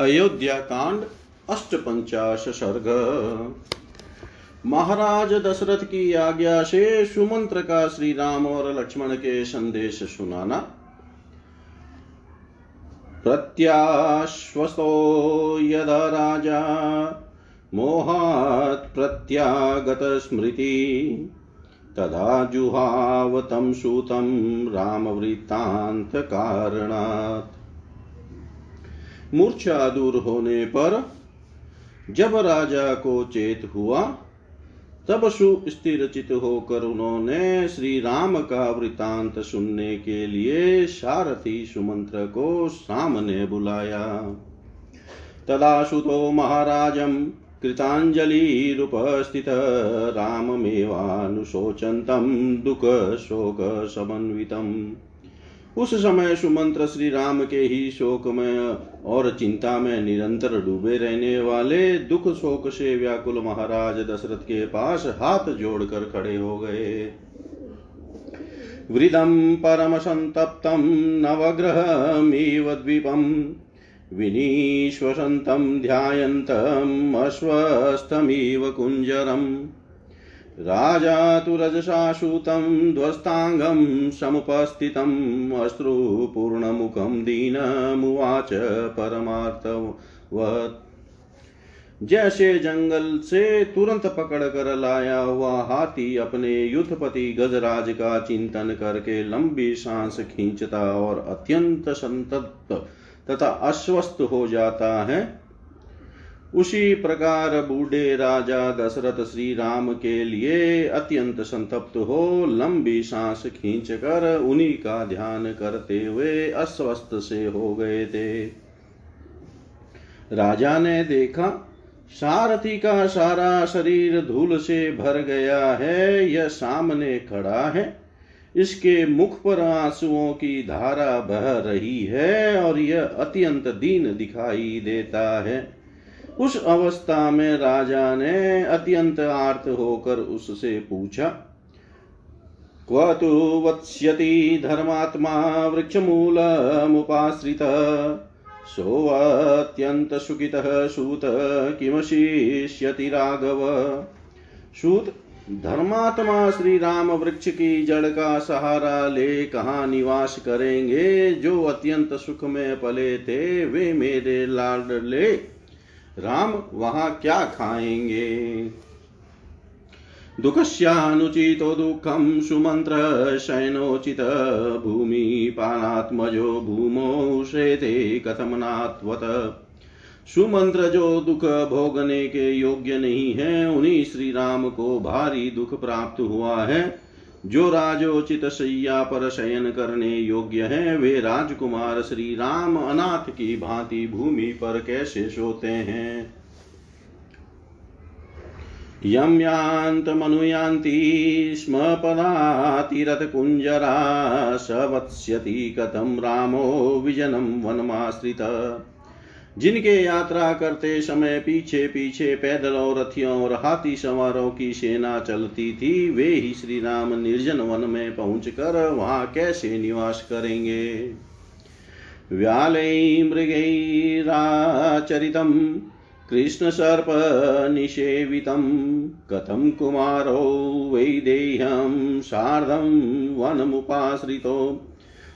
अयोध्या कांड अष्टपंचाश सर्ग महाराज दशरथ की आज्ञा से सुमंत्र का श्री राम और लक्ष्मण के संदेश सुनाना। प्रत्याश्वस्तो यदा राजा, मोहात् प्रत्यागत स्मृति। तदा जुहाव तं सूतं रामवृत्तान्तकारणात्। मूर्छा दूर होने पर जब राजा को चेत हुआ, तब सुस्थिर चित होकर उन्होंने श्री राम का वृतांत सुनने के लिए सारथी सुमंत्र को सामने बुलाया। तदा सुतो महाराजम कृताञ्जलिरुपस्थित राममेवानुशोचन्तं दुःखशोकसमन्वितम्। उस समय सुमंत्र श्री राम के ही शोक में और चिंता में निरंतर डूबे रहने वाले दुख शोक से व्याकुल महाराज दशरथ के पास हाथ जोड़कर खड़े हो गए। वृदम परम संतप्तम नवग्रहमीव द्वीपम विनीश्वसन्तं ध्यायन्तम् अश्वस्थमिव कुञ्जरम्। राजा तु रजसाशूतं ध्वस्ताङ्गं समुपस्थितम् अश्रुपूर्णमुखं दीनमुवाच परमार्थवत्। जैसे जंगल से तुरंत पकड़ कर लाया हुआ हाथी अपने युद्धपति गजराज का चिंतन करके लंबी सांस खींचता और अत्यंत संतप्त तथा अस्वस्थ हो जाता है। उसी प्रकार बूढ़े राजा दशरथ श्री राम के लिए अत्यंत संतप्त हो लंबी सांस खींच कर उन्हीं का ध्यान करते हुए अस्वस्थ से हो गए थे। राजा ने देखा, सारथी का सारा शरीर धूल से भर गया है, यह सामने खड़ा है। इसके मुख पर आंसुओं की धारा बह रही है और यह अत्यंत दीन दिखाई देता है। उस अवस्था में राजा ने अत्यंत आर्त होकर उससे पूछा, क्व तु वत्स्यति धर्मात्मा वृक्षमूलमुपाश्रित? सुखितः सूत किमशिष्यति राघव? सूत, धर्मात्मा श्री राम वृक्ष की जड़ का सहारा ले कहा निवास करेंगे? जो अत्यंत सुख में पले थे, वे मेरे लाडले। राम वहाँ क्या खाएँगे? दुःखस्यानुचितो दुःखं सुमन्त्र शयनोचित भूमिपानात्मजो भूमौ श्रेते कथमनात्वत। सुमंत्र जो दुख भोगने के योग्य नहीं है, उन्हीं श्री राम को भारी दुख प्राप्त हुआ है। जो राजोचित सैया पर शयन करने योग्य है, वे राजकुमार श्री राम अनाथ की भांति भूमि पर कैसे सोते हैं? यम यान्त मनुयान्ति स्म पदातिरथकुञ्जरा स वत्स्यति कथं रामो विजनं वनमाश्रित। जिनके यात्रा करते समय पीछे पीछे पैदल और रथियों और हाथी सवारों की सेना चलती थी, वे ही श्री राम निर्जन वन में पहुंचकर वहाँ कैसे निवास करेंगे? व्यालै मृगैराचरितं कृष्णसर्पनिषेवितं कथं कुमारो वैदेह्यं सार्धं वनमुपाश्रितो।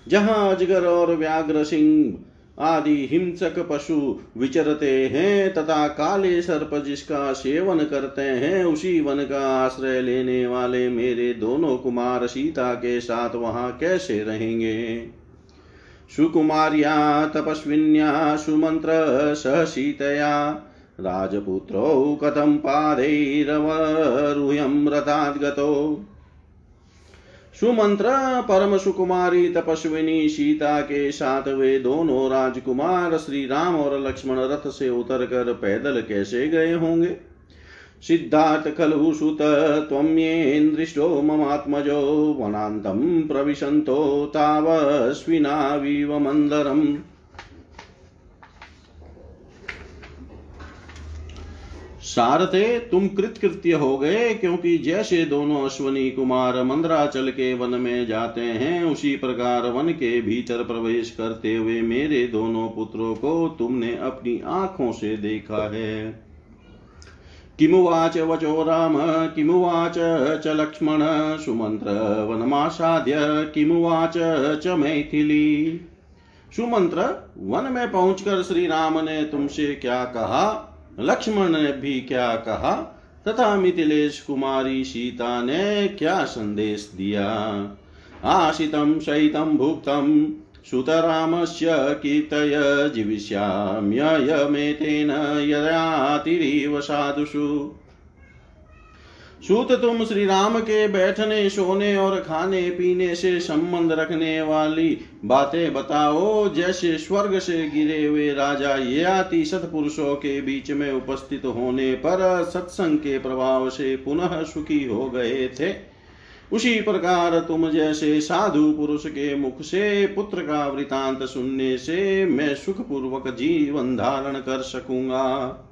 जहाँ अजगर और व्याघ्र सिंह आदि हिंसक पशु विचरते हैं, तथा काले सर्प जिसका सेवन करते हैं, उसी वन का आश्रय लेने वाले मेरे दोनों कुमार सीता के साथ वहाँ कैसे रहेंगे? सुकुमार्या, तपस्विन्या, सुमंत्र सह सीतया राजपुत्रो कथं पादैरवरुह्यं रथाद्गतो? सुमंत्र परम सुकुमारी तपस्विनी, सीता के साथ वे दोनों राजकुमार श्री राम और लक्ष्मण रथ से उतर कर पैदल कैसे गए होंगे? सिद्धार्थ खलु सुत त्वम्येन्द्रिष्टो ममात्मजो, वनान्तं प्रविशन्तो तावस्विनाविव मन्दरम् सारथे, तुम कृतकृत्य हो गए, क्योंकि जैसे दोनों अश्वनी कुमार मंदराचल के वन में जाते हैं, उसी प्रकार वन के भीतर प्रवेश करते हुए मेरे दोनों पुत्रों को तुमने अपनी आँखों से देखा है। किमुवाच वचो राम, किमुवाच च लक्ष्मण, सुमंत्र वनमासाद्य, किमुवाच च मैथिली। सुमंत्र, वन में पहुंचकर श्री राम ने तुमसे क्या कहा? लक्ष्मण ने भी क्या कहा? तथा मिथिलेश कुमारी सीता ने क्या संदेश दिया? आशितम शयितम भुक्तम सुतरामस्य कीर्तय जीविष्याम्ययमेतेन यदातिरिव साधुषु। सूत तुम श्री राम के बैठने, सोने और खाने, पीने से संबंध रखने वाली बातें बताओ। जैसे स्वर्ग से गिरे हुए राजा, ये आती सतपुरुषों के बीच में उपस्थित होने पर सत्संग के प्रभाव से पुनः सुखी हो गए थे। उसी प्रकार तुम जैसे साधु पुरुष के मुख से, पुत्र का वृतांत सुनने से मैं सुख पूर्वक जीवन धारण कर सकूँगा।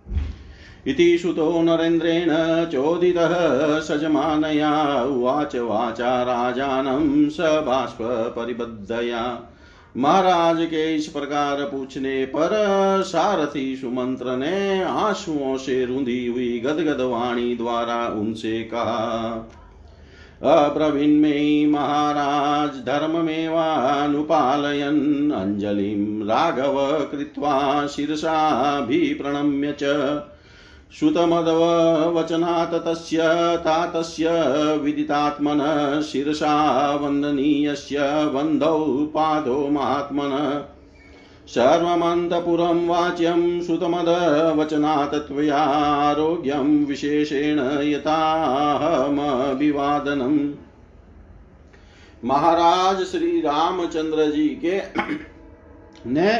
इति सुतो नरेन्द्रेण चोदितः सजमानया उवाच वाचा राजानं स बाष्प परिबद्धया महाराज के इस प्रकार पूछने पर सारथी सुमंत्र ने आंसुओं से रुंधी हुई गदगद वाणी द्वारा उनसे कहा अब्रवीन्मे महाराज धर्ममेवानुपालयन् अञ्जलिं राघव कृत्वा शिरसाभिप्रणम्य च। श्रुतमदवचनात् तस्य तातस्य विदितात्मनः शिरसा वन्दनीयस्य बन्धौ पादो महात्मनः सर्वमन्तपुरं वाच्यं श्रुतमदवचनात् त्वयारोग्यं विशेषेण यथाहमभिवादनम्। महाराज श्री रामचंद्र जी के ने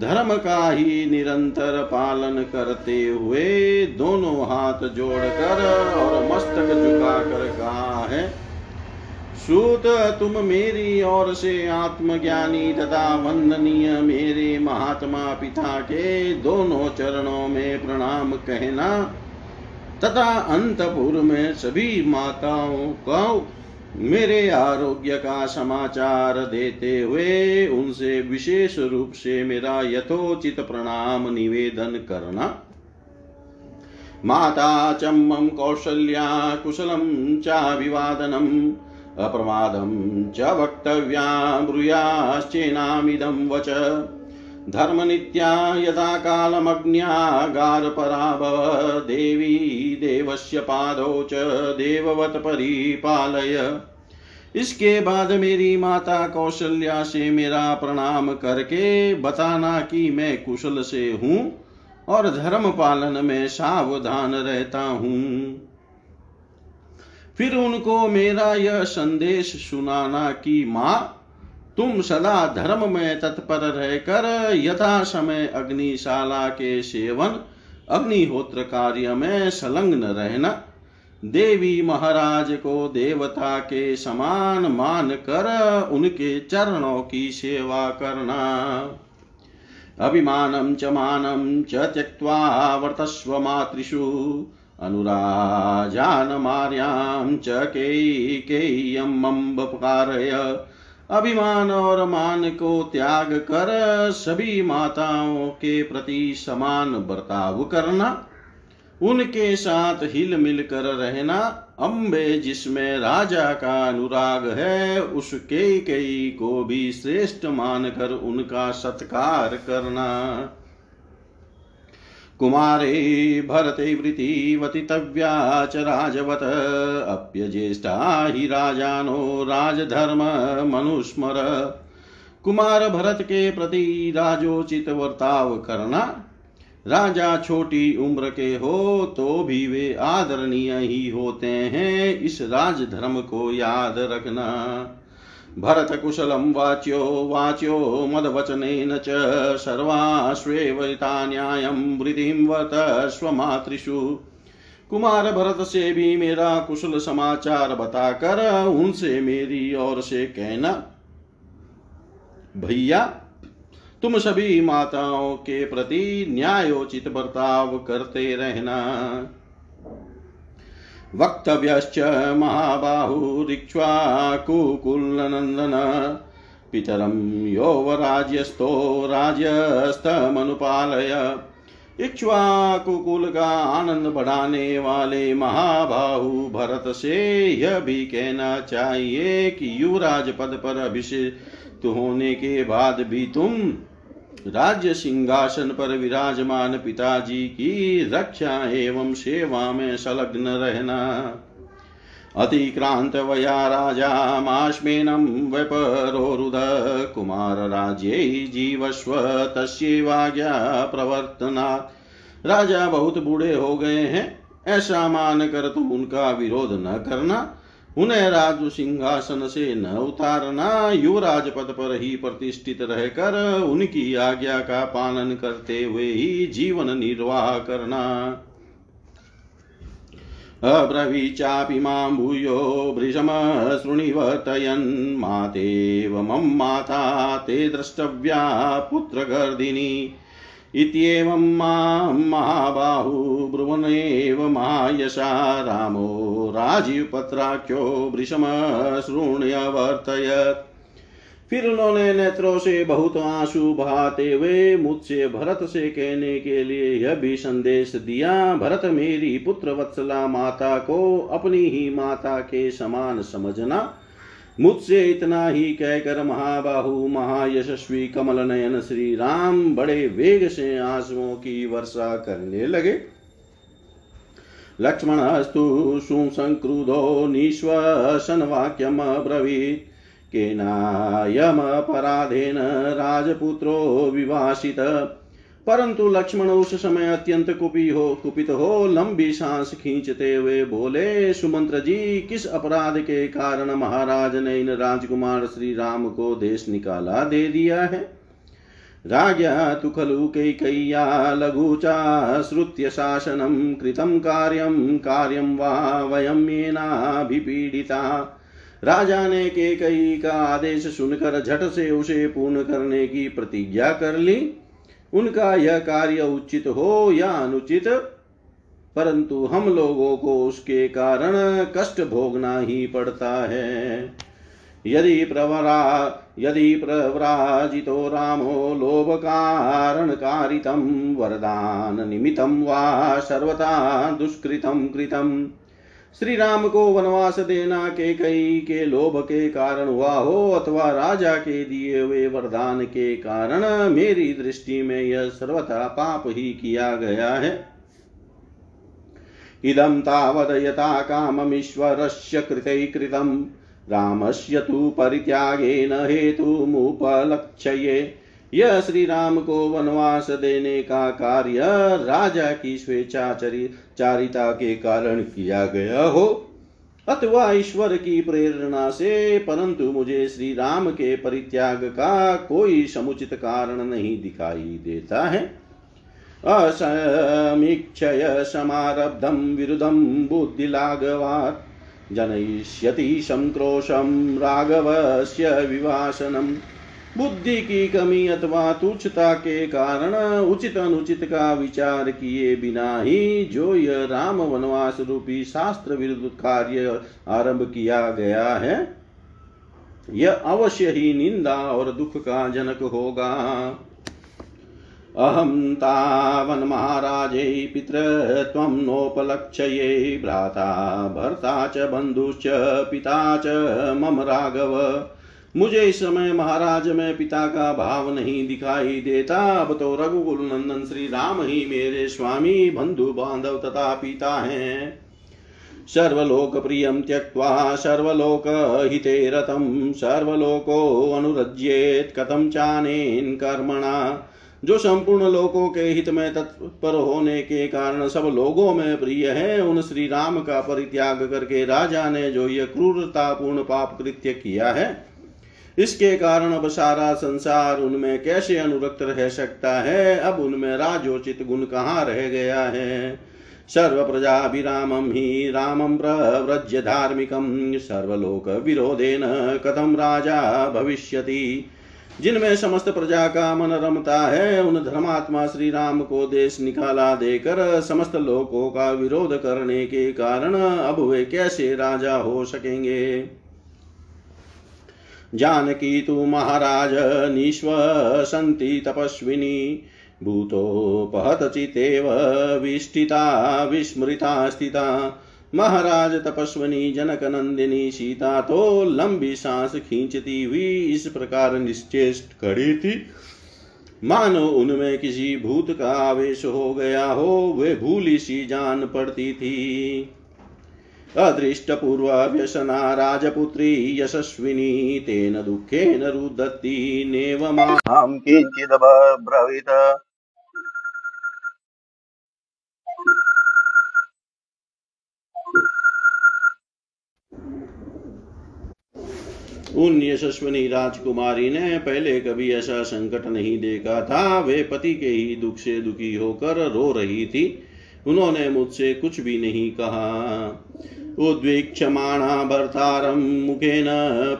धर्म का ही निरंतर पालन करते हुए दोनों हाथ जोड़कर और मस्तक झुकाकर कहा है, सूत, तुम मेरी ओर से आत्मज्ञानी तथा वंदनीय मेरे महात्मा पिता के दोनों चरणों में प्रणाम कहना तथा अंतपुर में सभी माताओं को मेरे आरोग्य का समाचार देते हुए उनसे विशेष रूप से मेरा यथोचित प्रणाम निवेदन करना। माता चम्मं कौशल्या कुशलं चाभिवादनम् अप्रमादं च वक्तव्या ब्रूयाश्चेनामिदं वच। धर्मनित्या यदा कालमग्न्यागारपराभव देवी देवस्य पादौ च देववत परिपालय। इसके बाद मेरी माता कौशल्या से मेरा प्रणाम करके बताना कि मैं कुशल से हूँ और धर्म पालन में सावधान रहता हूँ। फिर उनको मेरा यह संदेश सुनाना कि माँ तुम सदा धर्म में तत्पर रहकर यथा समय अग्निशाला के सेवन, अग्निहोत्र कार्य में संलग्न रहना। देवी महाराज को देवता के समान मान कर उनके चरणों की सेवा करना। अभिमानं च मानं च त्यक्त्वा वर्तस्व मातृषु, अनुराजान अनुराजानमार्यां च केय्यम्बपकारय अभिमान और मान को त्याग कर सभी माताओं के प्रति समान बर्ताव करना, उनके साथ हिल मिल कर रहना अम्बे जिसमें राजा का अनुराग है, उसके कई को भी श्रेष्ठ मानकर उनका सत्कार करना। कुमारे भरते वृतिवतितव्या च राजवत। अप्यज्येष्ठा हि राजानो राजधर्म मनुस्मर। कुमार भरत के प्रति राजोचित वर्ताव करना, राजा छोटी उम्र के हो तो भी वे आदरणीय ही होते हैं, इस राजधर्म को याद रखना। भरतकुशलं वाच्यो वाच्यो मदवचनेन च सर्वाश्वेवरितान्यायं वृद्धिं वत स्वमातृषु। कुमार भरत से भी मेरा कुशल समाचार बताकर उनसे मेरी ओर से कहना, भैया, तुम सभी माताओं के प्रति न्यायोचित बर्ताव करते रहना। वक्तव्यश्च महाबाहुरिक्ष्वाकुकुलनन्दन पितरं यौवराज्यस्थो राज्यस्तमनुपालय इक्ष्वाकुकुल का आनंद बढ़ाने वाले महाबाहु भरत से यह भी कहना चाहिए कि युवराज पद पर अभिषेक होने के बाद भी तुम राज्य सिंहासन पर विराजमान पिताजी की रक्षा एवं सेवा में संलग्न रहना। अतिक्रांत वया राजा माश्मेनं व्यपरोरुद राज्य जीवस्व तस्वाज्ञा प्रवर्तनात्। राजा बहुत बूढ़े हो गए हैं, ऐसा मान कर तुम उनका विरोध न करना। उन्हें राजु सिंहासन से न उतारना युवराज पद पर ही प्रतिष्ठित रहकर उनकी आज्ञा का पालन करते हुए ही जीवन निर्वाह करना। अब्रवी चापि माँ भूयो, भृशम शृणिवर्तयन् मातेव मम माता ते द्रष्टव्या पुत्रगर्दिनी। इत्येवं माँ महाबाहु ब्रुवनेव महायशा रामो राजीवपत्राख्यो वृषमशृण्यवर्तयत् फिर उन्होंने नेत्रों से बहुत आँसू बहाते हुए मुझसे भरत से कहने के लिए यह भी संदेश दिया, भरत मेरी पुत्र वत्सला माता को अपनी ही माता के समान समझना मुझसे इतना ही कहकर महाबाहु, महायशस्वी कमल नयन श्री राम बड़े वेग से आंसुओं की वर्षा करने लगे। लक्ष्मण लक्ष्मणस्तु सुसंक्रुधो, निश्वसन वाक्यम ब्रवीत्। केनायमपराधेन राजपुत्रो विवासित। परंतु लक्ष्मण उस समय अत्यंत कुपी हो, कुपित हो, लंबी सांस खींचते हुए बोले, सुमंत्र जी, किस अपराध के कारण महाराज ने इन राजकुमार श्री राम को देश निकाला, दे दिया है? राजा तु खलु कैकय्या लघुचा श्रुत्य शासनं कृतं कार्यं कार्यं वा वयं येनाभिपीडिता राजा ने के कई का आदेश सुनकर झट से उसे पूर्ण करने की प्रतिज्ञा कर ली। उनका यह कार्य उचित हो या अनुचित, परंतु हम लोगों को उसके कारण कष्ट भोगना ही पड़ता है। यदि प्रवरा, यदि प्रव्राजितो रामो लोभकारणकारितं, वरदान निमित्तं वा सर्वथा दुष्कृतं कृतम्। श्री राम को वनवास देना के कई के लोभ के कारण हुआ हो अथवा राजा के दिए हुए वरदान के कारण मेरी दृष्टि में यह सर्वथा पाप ही किया गया है। इदं तावद यथा काममीश्वरस्य कृतै कृतं रामस्य तु परित्यागेन हेतुमुपलक्ष्ये। यह श्री राम को वनवास देने का कार्य राजा की स्वेच्छाचारिता के कारण किया गया हो। अथवा ईश्वर की प्रेरणा से, परंतु मुझे श्री राम के परित्याग का कोई समुचित कारण नहीं दिखाई देता है। असमीक्षय समारब्धं विरुद्धं बुद्धिलाघवात् जनयिष्यति संक्रोशं राघवस्य विवासनम्। बुद्धि की कमी अथवा तुच्छता के कारण उचित अनुचित का विचार किए बिना ही जो यह राम वनवास रूपी शास्त्र विरुद्ध कार्य आरंभ किया गया है, यह अवश्य ही निंदा और दुख का जनक होगा। अहम तावन अहं तावन्महाराजै पितृत्वं नोपलक्ष्ये, भ्राता भर्ता च बन्धुश्च पिता च मम राघव। मुझे इस समय महाराज में पिता का भाव नहीं दिखाई देता। अब तो रघुकुल नंदन श्री राम ही मेरे स्वामी बंधु बांधव तथा पिता हैं। सर्वलोक प्रियम त्यक्त्वा, सर्वलोक हिते रतम, सर्वलोको अनुरज्येत कथम चानेन कर्मणा। जो संपूर्ण लोकों के हित में तत्पर होने के कारण सब लोगों में प्रिय है, उन श्री राम का परित्याग करके राजा ने जो ये क्रूरतापूर्ण पाप कृत्य किया है इसके कारण अब सारा संसार उनमें कैसे अनुरक्त रह सकता है? अब उनमें राजोचित गुण कहाँ रह गया है? सर्व प्रजाभिरामं हि रामं प्रव्रज्य धार्मिकं, सर्वलोक विरोधेन कथम राजा भविष्यति? जिनमें समस्त प्रजा का मन रमता है, उन धर्मात्मा श्री राम को देश निकाला देकर समस्त लोकों का विरोध करने के कारण अब वे कैसे राजा हो सकेंगे? जानकी तु महाराज निश्वसन्ति तपस्विनी। भूतोपहतचितेव विष्ठिता, विस्मृता स्थिता। महाराज तपस्वनी जनक नंदिनी सीता तो लंबी सांस खींचती हुई इस प्रकार निश्चेष्ट खड़ी थी। मानो उनमें किसी भूत का आवेश हो गया हो, वे भूली सी जान पड़ती थी। अदृष्टपूर्वव्यसना राजपुत्री यशस्विनी तेन दुःखेन रुदत्ति नेव माँ किञ्चिदब्रवीत। उन यशस्वनी राजकुमारी ने पहले कभी ऐसा संकट नहीं देखा था। वे पति के ही दुख से दुखी होकर रो रही थी। उन्होंने मुझसे कुछ भी नहीं कहा। उद्वीक्षमाणा भर्तारं मुखेन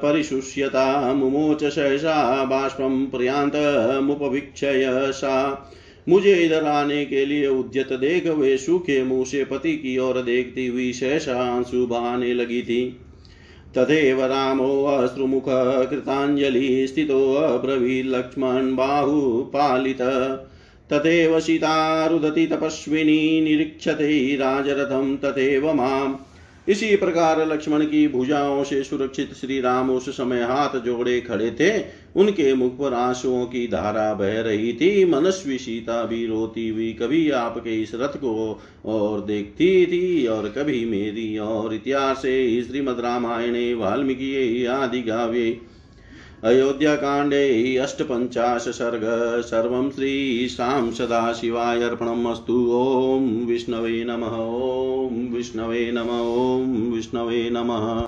परिशुष्यता मुमोच सहसा बाष्पं प्रियांतमुपवीक्षय सा। मुझे इधर आने के लिए उद्यत देख वे सूखे मुँह से पति की ओर देखती हुई सहसा आँसू बहाने लगी थी। तथैव रामोऽश्रुमुख कृताञ्जलिः स्थितोऽब्रवील्लक्ष्मण बाहुपालित तथैव सीता रुदति तपस्विनी निरीक्षते राजरथं तथैव माम्। इसी प्रकार लक्ष्मण की भुजाओं से सुरक्षित श्री राम उस समय हाथ जोड़े खड़े थे। उनके मुख पर आंसुओं की धारा बह रही थी। मनस्वी सीता भी रोती हुई कभी आपके इस रथ को और देखती थी और कभी मेरी और इतिहास श्रीमद रामायणे, वाल्मीकि, आदि गाव्ये अयोध्याकाण्डे अष्टपञ्चाश सर्ग सर्वं श्रीशां सदाशिवाय अर्पणमस्तु। ॐ विष्णवे नमः, ॐ विष्णवे नम, ॐ विष्णवे नमः।